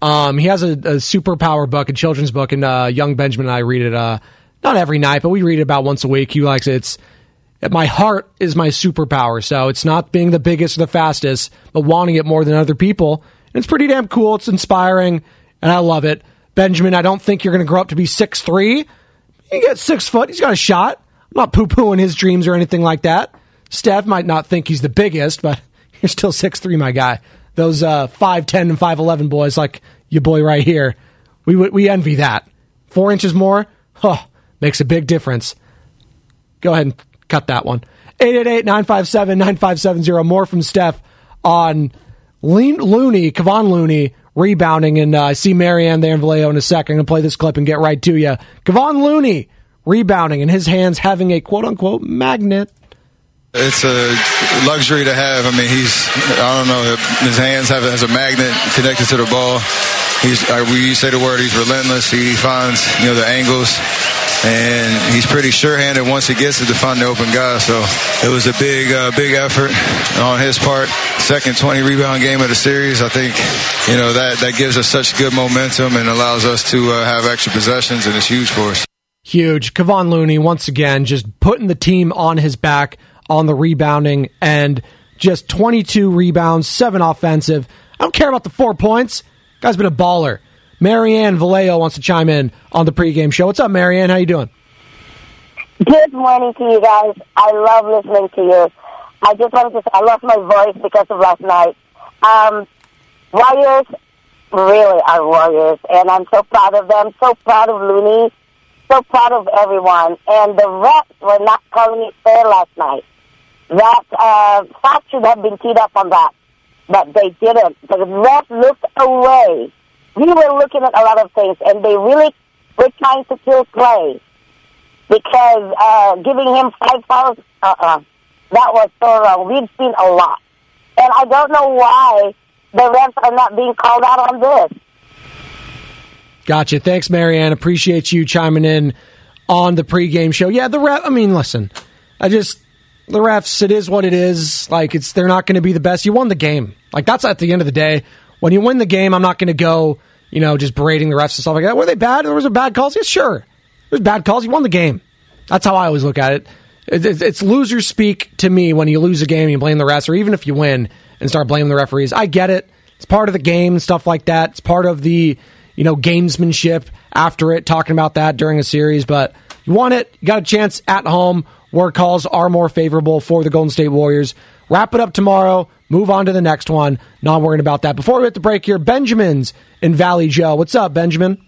Um, he has a, a, superpower book, a children's book, and uh, young Benjamin and I read it. Uh, not every night, but we read it about once a week. He likes it. It's my heart is my superpower, so it's not being the biggest or the fastest, but wanting it more than other people. And it's pretty damn cool. It's inspiring, and I love it. Benjamin, I don't think you're going to grow up to be six three. He gets six foot. He's got a shot. I'm not poo pooing his dreams or anything like that. Steph might not think he's the biggest, but you're still six three, my guy. Those uh, 5'10 and 5'11 boys, like your boy right here, we, we envy that. Four inches more, huh, makes a big difference. Go ahead and cut that one. 888 957 9570. More from Steph on Looney, Kevon Looney, rebounding. And uh, I see Marianne there in Vallejo in a second. I'm going to play this clip and get right to you. Kevon Looney rebounding and his hands having a quote unquote magnet. It's a luxury to have. I mean, he's, I don't know, his hands have has a magnet connected to the ball. He's, we say the word, he's relentless. He finds, you know, the angles and he's pretty sure-handed once he gets it to find the open guy. So it was a big, uh, big effort on his part. Second 20 rebound game of the series. I think you know that that gives us such good momentum and allows us to uh, have extra possessions, and it's huge for us. Huge. Kevon Looney once again just putting the team on his back on the rebounding and just 22 rebounds, seven offensive. I don't care about the four points. Guy's been a baller. Marianne Vallejo wants to chime in on the pregame show. What's up, Marianne? How you doing? Good morning to you guys. I love listening to you. I just wanted to say I lost my voice because of last night. Um, Warriors really are Warriors, and I'm so proud of them. So proud of Looney. So proud of everyone. And the refs were not calling it fair last night. That uh, Fox should have been teed up on that, but they didn't. The refs looked away we were looking at a lot of things, and they really were trying to kill Klay because uh, giving him five fouls, uh-uh, that was so wrong. We've seen a lot. And I don't know why the refs are not being called out on this. Gotcha. Thanks, Marianne. Appreciate you chiming in on the pregame show. Yeah, the ref. I mean, listen, I just the refs. It is what it is. Like it's they're not going to be the best. You won the game. Like that's at the end of the day. When you win the game, I'm not going to go you know, just berating the refs and stuff like that. Were they bad? There was a bad calls. Yeah, sure. There's bad calls. You won the game. That's how I always look at it. It's loser speak to me when you lose a game and you blame the refs, or even if you win and start blaming the referees. I get it. It's part of the game and stuff like that. It's part of the, you know, gamesmanship after it, talking about that during a series. But you won it. You got a chance at home where calls are more favorable for the Golden State Warriors. Wrap it up tomorrow. Move on to the next one. Not worrying about that. Before we hit the break here, Benjamin's in Valley Joe. What's up, Benjamin?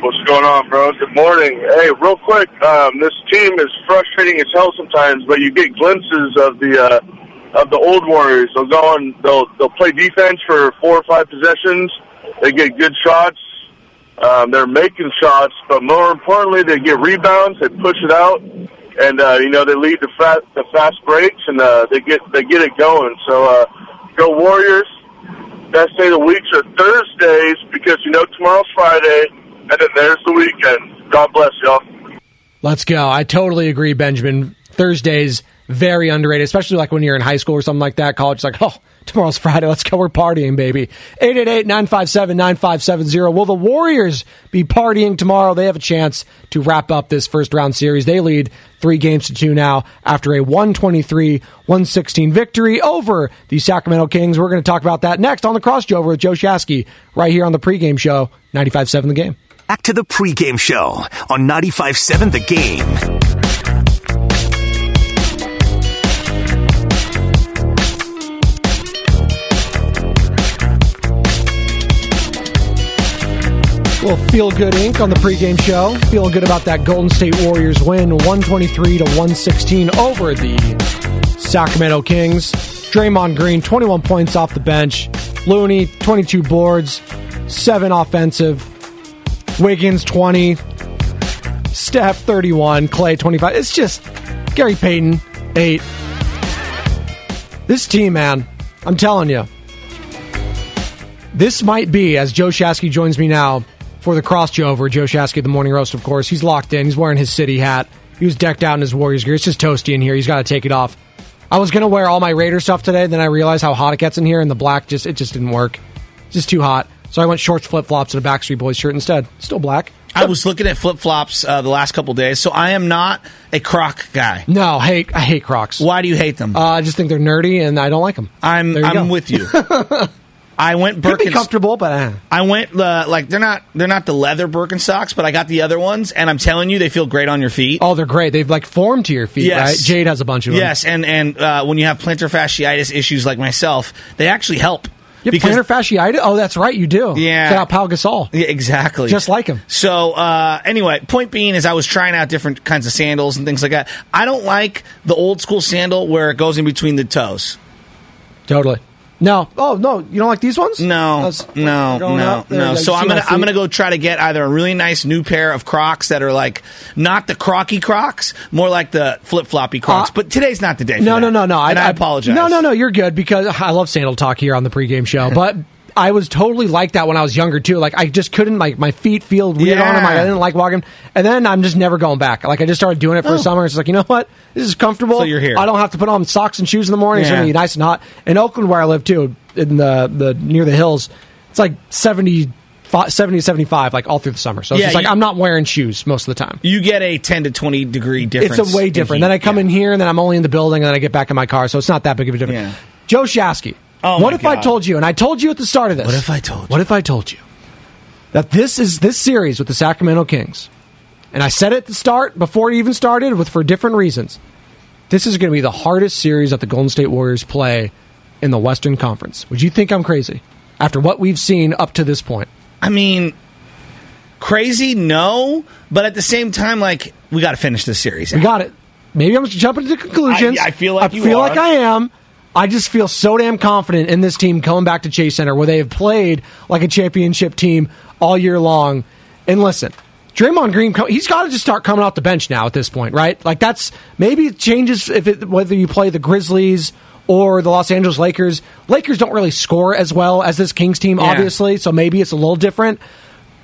What's going on, bro? Good morning. Hey, real quick, um, this team is frustrating as hell sometimes, but you get glimpses of the uh, of the old Warriors. They'll go on, they'll they'll play defense for four or five possessions. They get good shots. Um, they're making shots, but more importantly, they get rebounds. They push it out and uh, you know they lead the fast the fast breaks, and uh, they get they get it going. So uh, go Warriors! Best day of the weeks are Thursdays because you know tomorrow's Friday, and then there's the weekend. God bless y'all. Let's go. I totally agree, Benjamin. Thursdays very underrated, especially like when you're in high school or something like that. College, it's like, oh, tomorrow's Friday. Let's go. We're partying, baby. 888-957-9570. Will the Warriors be partying tomorrow? They have a chance to wrap up this first round series. They lead three games to two now after a 123-116 victory over the Sacramento Kings. We're going to talk about that next on the crossover with Joe Shasky right here on the pregame show, 95.7 The Game. Back to the pregame show on 95.7 The Game. Well, feel good ink on the pregame show. Feeling good about that Golden State Warriors win, 123 to 116 over the Sacramento Kings. Draymond Green, 21 points off the bench. Looney, 22 boards, 7 offensive. Wiggins, 20. Steph, 31. Klay, 25. It's just Gary Payton, 8. This team, man, I'm telling you, this might be, as Joe Shasky joins me now for the crossover, Joe Shasky, the morning roast, of course. He's locked in. He's wearing his city hat. He was decked out in his Warriors gear. It's just toasty in here. He's got to take it off. I was going to wear all my Raider stuff today, then I realized how hot it gets in here, and the black just it just didn't work. It's just too hot. So I went shorts, flip flops, and a Backstreet Boys shirt instead. Still black. I was looking at flip flops uh, the last couple days, so I am not a Croc guy. No, hate I hate Crocs. Why do you hate them? Uh, I just think they're nerdy, and I don't like them. I'm I'm go. with you. I went Could be comfortable, but uh, I went uh, like they're not they're not the leather Birkenstocks, but I got the other ones, and I'm telling you, they feel great on your feet. oh, they're great. They've like formed to your feet, Yes. right? Jade has a bunch of them. Yes, and and uh, when you have plantar fasciitis issues like myself, they actually help. You have plantar fasciitis? Oh, that's right, you do. Yeah. Shout out Gasol. Yeah, exactly. Just like him. So uh, anyway, point being is I was trying out different kinds of sandals and things like that. I don't like the old school sandal where it goes in between the toes. Totally. No. Oh no, you don't like these ones? No, That's- no, going no, there, no. like, So see I'm my gonna I'm feet? gonna go try to get either a really nice new pair of Crocs that are like not the Crocky Crocs, more like the flip floppy Crocs. but today's not the day. For Uh, No, that. no, no, no. And I, apologize. No, no, no. You're good because I love sandal talk here on the pregame show, but. I was totally like that when I was younger too. Like I just couldn't like my feet feel weird on them. Like, I didn't like walking, and then I'm just never going back. Like I just started doing it for Oh. a summer. It's like you know what, this is comfortable. So you're here. I don't have to put on socks and shoes in the morning. It's gonna be nice and hot. In Oakland, where I live too, in the the near the hills, it's like 70, 70 75 like all through the summer. So it's Yeah, just like you- I'm not wearing shoes most of the time. You get a 10 to 20 degree difference. It's a way different. heat. Then I come in here, and then I'm only in the building, and then I get back in my car, so it's not that big of a difference. Yeah. Joe Shasky. Oh, what my if I told you, and I told you at the start of this? What if I told you? What if I told you that this is this series with the Sacramento Kings, and I said it at the start before it even started, with for different reasons. This is going to be the hardest series that the Golden State Warriors play in the Western Conference. Would you think I'm crazy after what we've seen up to this point? I mean, crazy, no, but at the same time, like we got to finish this series. We got it. Maybe I'm just jumping to conclusions. I- I feel like I you feel are. like I am. I just feel so damn confident in this team coming back to Chase Center where they have played like a championship team all year long. And listen, Draymond Green, he's got to just start coming off the bench now at this point, right? Like that's maybe it changes if it, whether you play the Grizzlies or the Los Angeles Lakers. Lakers don't really score as well as this Kings team, Yeah. obviously, so maybe it's a little different.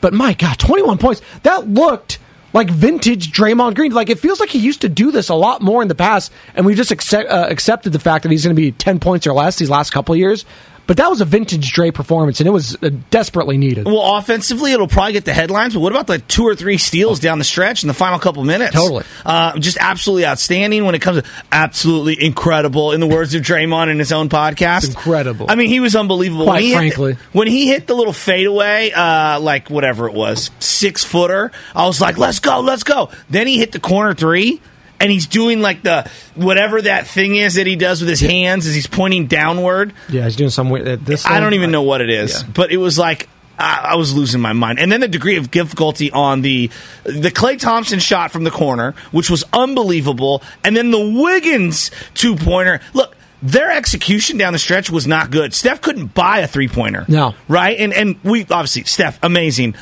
But my God, 21 points. That looked like vintage Draymond Green. Like it feels like he used to do this a lot more in the past, and we just accept, uh, accepted the fact that he's going to be 10 points or less these last couple years. But that was a vintage Dre performance, and it was uh, desperately needed. Well, offensively, it'll probably get the headlines, but what about the two or three steals down the stretch in the final couple minutes? Totally. Uh, just absolutely outstanding when it comes to absolutely incredible, in the words of Draymond in his own podcast. incredible. I mean, he was unbelievable. Quite when he frankly. Hit when he hit the little fadeaway, uh, like whatever it was, six footer, I was like, let's go, let's go. Then he hit the corner three. And he's doing like the whatever that thing is that he does with his hands as he's pointing downward. Yeah, he's doing some weird. uh, This I don't even know what it is, Yeah. but it was like I, I was losing my mind. And then the degree of difficulty on the the Klay Thompson shot from the corner, which was unbelievable, and then the Wiggins two pointer. Look. Their execution down the stretch was not good. Steph couldn't buy a three pointer. No. Right? And and we obviously Steph, amazing.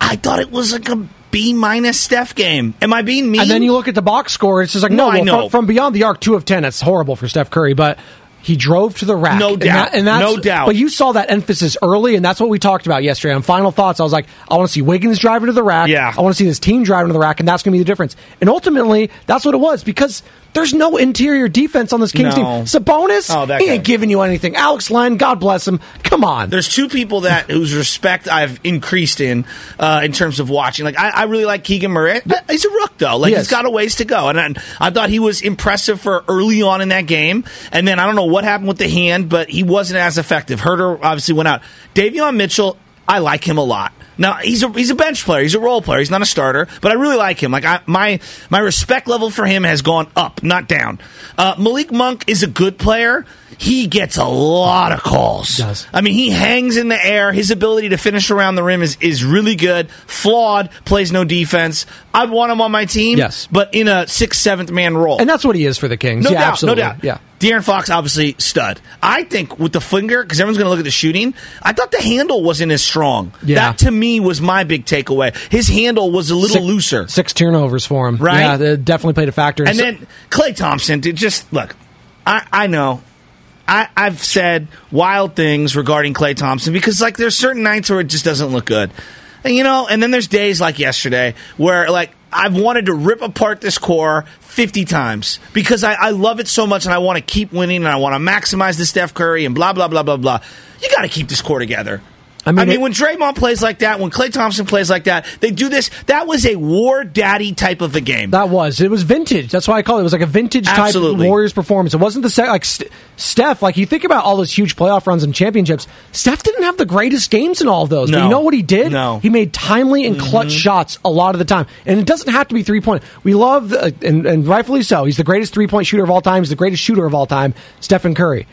I thought it was like a B minus Steph game. Am I being mean? And then you look at the box score, it's just like, No, no, I know. From, from beyond the arc, two of 10, that's horrible for Steph Curry. But He drove to the rack. No And doubt. and that's, No doubt. But you saw that emphasis early, and that's what we talked about yesterday. On final thoughts, I was like, I want to see Wiggins driving to the rack. Yeah. I want to see this team driving to the rack, and that's going to be the difference. And ultimately, that's what it was because there's no interior defense on this Kings No. team. Sabonis, Oh, that he guy. ain't giving you anything. Alex Len, God bless him. Come on. There's two people that whose respect I've increased in uh, in terms of watching. Like I, I really like Keegan Murray. He's a rook though. Like Yes. he's got a ways to go, and I, I thought he was impressive for early on in that game. And then I don't know what happened with the hand, but he wasn't as effective. Huerter obviously went out. Davion Mitchell, I like him a lot. Now he's a he's a bench player. He's a role player. He's not a starter, but I really like him. Like I, my my respect level for him has gone up, not down. Uh, Malik Monk is a good player. He gets a lot of calls. does. I mean, he hangs in the air. His ability to finish around the rim is, is really good. Flawed, plays no defense. I'd want him on my team. Yes. But in a sixth, seventh man role. and that's what he is for the Kings. no yeah, doubt, absolutely. no doubt. Yeah. De'Aaron Fox, obviously, stud. I think with the finger, because everyone's going to look at the shooting, I thought the handle wasn't as strong. Yeah. That, to me, was my big takeaway. His handle was a little Six- looser. Six turnovers for him. Right? Yeah, that definitely played a factor. And So- then Klay Thompson, did just look. I, I know. I, I've said wild things regarding Klay Thompson because like there's certain nights where it just doesn't look good, and you know, and then there's days like yesterday where like I've wanted to rip apart this core 50 times because I, I love it so much and I want to keep winning and I want to maximize the Steph Curry and blah blah blah blah blah. You got to keep this core together. I mean, it- when Draymond plays like that, when Klay Thompson plays like that, they do this. That was a war daddy type of a game. That was. It was vintage. That's why I call it. It was like a vintage type Absolutely. Warriors performance. It wasn't the se- like St- Steph. Like you think about all those huge playoff runs and championships. Steph didn't have the greatest games in all of those. But you know what he did? No. He made timely and clutch shots a lot of the time. And it doesn't have to be three point. We love uh, and, and rightfully so. He's the greatest three point shooter of all time. He's the greatest shooter of all time. Stephen Curry.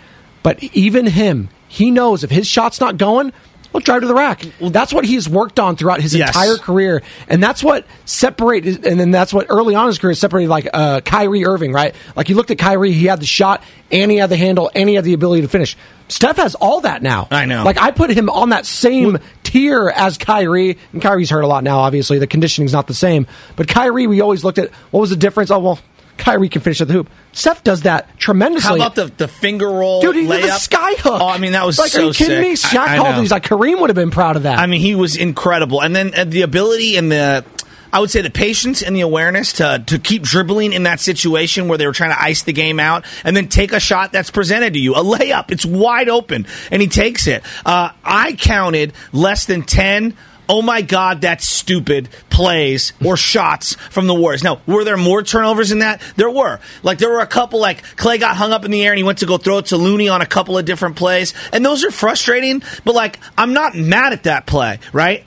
But even him, he knows if his shot's not going. He'll drive to the rack. Well, that's what he's worked on throughout his Yes. entire career, and that's what separated. And then that's what early on in his career separated like uh, Kyrie Irving, right? Like you looked at Kyrie, he had the shot, and he had the handle, and he had the ability to finish. Steph has all that now. I know. Like I put him on that same tier as Kyrie, and Kyrie's hurt a lot now. Obviously, the conditioning's not the same. But Kyrie, we always looked at what was the difference. Oh well, Kyrie can finish at the hoop. Steph does that tremendously. How about the the finger roll Dude, he did the sky hook. Oh, I mean that was like, so are you kidding me? sick. Shaq I- I called know. these like Kareem would have been proud of that. I mean, he was incredible, and then uh, the ability and the. I would say the patience and the awareness to to keep dribbling in that situation where they were trying to ice the game out, and then take a shot that's presented to you, a layup. It's wide open, and he takes it. Uh, I counted less than ten. Oh my God, that's stupid plays or shots from the Warriors. Now, were there more turnovers than that? There were. Like, there were a couple, like, Klay got hung up in the air and he went to go throw it to Looney on a couple of different plays. And those are frustrating, but, like, I'm not mad at that play, right?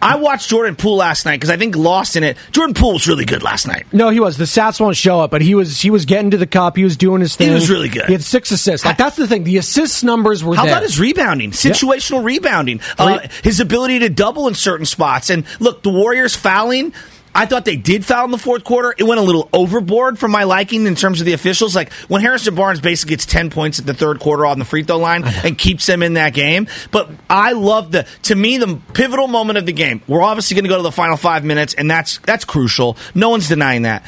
I watched Jordan Poole last night because I think lost in it. Jordan Poole was really good last night. No, he was. The stats won't show up, but he was he was getting to the cup. He was doing his thing. He was really good. He had six assists. Like that's the thing. The assist numbers were How there. about his rebounding? Situational rebounding. Uh, his ability to double in certain spots. And look, the Warriors fouling. I thought they did foul in the fourth quarter. It went a little overboard for my liking in terms of the officials. Like when Harrison Barnes basically gets 10 points at the third quarter on the free throw line and keeps them in that game. But I love the, to me, the pivotal moment of the game. We're obviously going to go to the final five minutes, and that's, that's crucial. No one's denying that.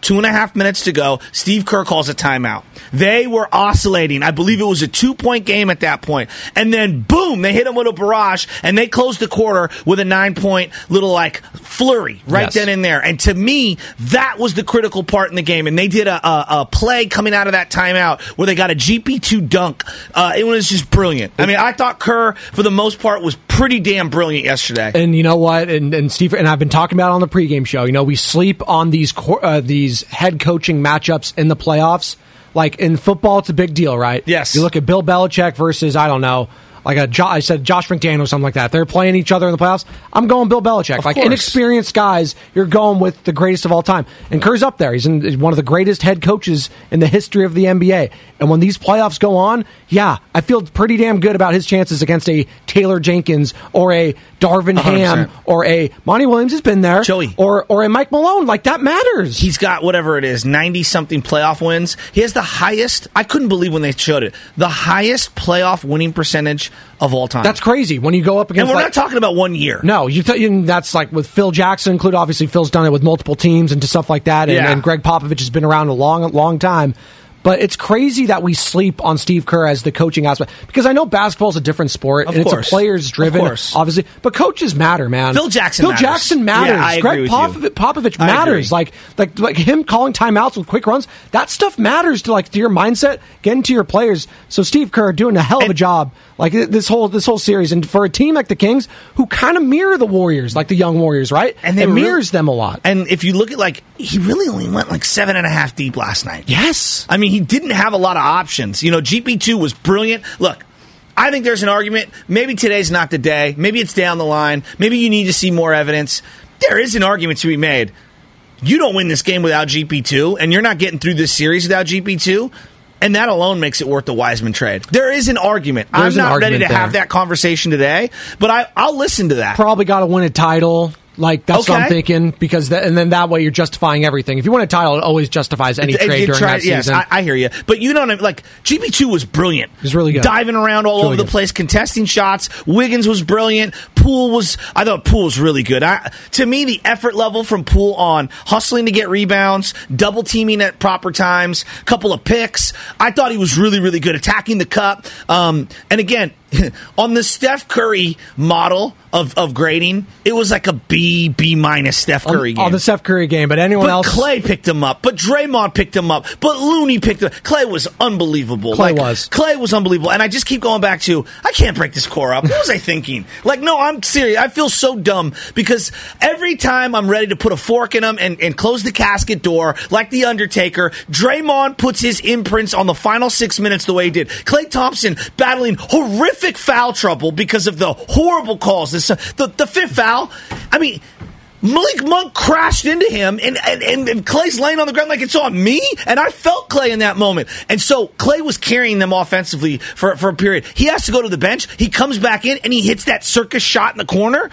Two and a half minutes to go. Steve Kerr calls a timeout. They were oscillating. I believe it was a two point game at that point. And then boom, they hit him with a barrage and they closed the quarter with a nine point little like flurry right Yes. then and there. And to me, that was the critical part in the game. And they did a, a, a play coming out of that timeout where they got a GP2 dunk. Uh, it was just brilliant. I mean, I thought Kerr, for the most part, was pretty damn brilliant yesterday. And you know what? And and Steve and I've been talking about on the pregame show. You know, we sleep on these uh, these head coaching matchups in the playoffs. Like in football, it's a big deal, right? Yes. You look at Bill Belichick versus I don't know, like a jo- I said Josh McDaniel or something like that. They're playing each other in the playoffs. I'm going Bill Belichick. Of like course. inexperienced guys, you're going with the greatest of all time. And Kerr's up there. He's, in, he's one of the greatest head coaches in the history of the NBA. And when these playoffs go on, yeah, I feel pretty damn good about his chances against a Taylor Jenkins or a Darvin 100%. Ham or a Monty Williams has been there, Joey. or or a Mike Malone. Like that matters. He's got whatever it is, 90 something playoff wins. He has the highest, I couldn't believe when they showed it, the highest playoff winning percentage of all time. That's crazy when you go up and we're like- not talking about one year. No, you th- you- that's like with Phil Jackson included. Obviously, Phil's done it with multiple teams and to stuff like that. And, Yeah. and Gregg Popovich has been around a long, long time. But it's crazy that we sleep on Steve Kerr as the coaching aspect because I know basketball's a different sport Of and course. it's a players driven, obviously. But coaches matter, man. Phil Jackson Phil matters. Jackson matters. Yeah, Gregg Popovich. Popovich matters. Like like like him calling timeouts with quick runs. That stuff matters to like to your mindset, getting to your players. So Steve Kerr doing a hell of a job. Like this whole this whole series, and for a team like the Kings, who kind of mirror the Warriors, like the young Warriors, right? And they it really- mirrors them a lot. And if you look at like he really only went like seven and a half deep last night. Yes. I mean he didn't have a lot of options. You know, GP two was brilliant. Look, I think there's an argument. Maybe today's not the day. Maybe it's down the line. Maybe you need to see more evidence. There is an argument to be made. You don't win this game without GP two, and you're not getting through this series without GP two. And that alone makes it worth the Wiseman trade. There is an argument. There's I'm not ready argument to have that conversation today, but I, I'll listen to that. Probably got to win a title. Like that's what I'm thinking because that, and then that way you're justifying everything. If you win a title, it always justifies any It- it- trade it during tried- that yes, season. I, I hear you. But you know what I mean? Like, GP2 was brilliant. He's really good. Diving around all He's over really the good. place, contesting shots. Wiggins was brilliant. Poole was, I thought Poole was really good. I, to me, the effort level from Poole on hustling to get rebounds, double teaming at proper times, couple of picks. I thought he was really, really good attacking the cup. Um, and again, on the Steph Curry model of, of grading, it was like a B, B minus Steph on, Curry game. on the Steph Curry game, but anyone But else? Klay picked him up. But Draymond picked him up. But Looney picked him. Klay was unbelievable. Klay Like, was. Klay was unbelievable. And I just keep going back to I can't break this core up. What was I thinking? Like, no, I'm serious. I feel so dumb because every time I'm ready to put a fork in him and, and close the casket door, like the Undertaker, Draymond puts his imprints on the final six minutes the way he did. Klay Thompson battling horrific foul trouble because of the horrible calls. This the the fifth foul. I mean. Malik Monk crashed into him, and, and, and, Klay's laying on the ground like it's on me. And I felt Klay in that moment. And so Klay was carrying them offensively for, for a period. He has to go to the bench. He comes back in, and he hits that circus shot in the corner.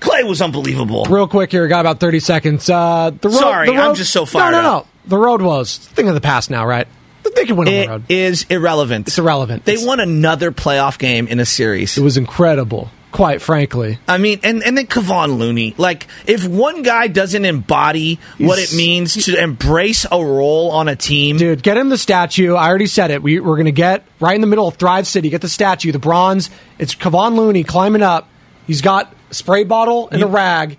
Klay was unbelievable. Real quick here, got about 30 seconds. Uh, the road, Sorry, the road, I'm just so fired No, no, up. no. The road was thing of the past now, right? They could win on the It road. is irrelevant. It's irrelevant. They won another playoff game in a series. It was incredible, quite frankly. I mean, and, and then Kevon Looney. Like, if one guy doesn't embody what it means to embrace a role on a team, Dude, get him the statue. I already said it. We, we're going to get right in the middle of Thrive City, get the statue, the bronze. It's Kevon Looney climbing up. He's got spray bottle and a rag.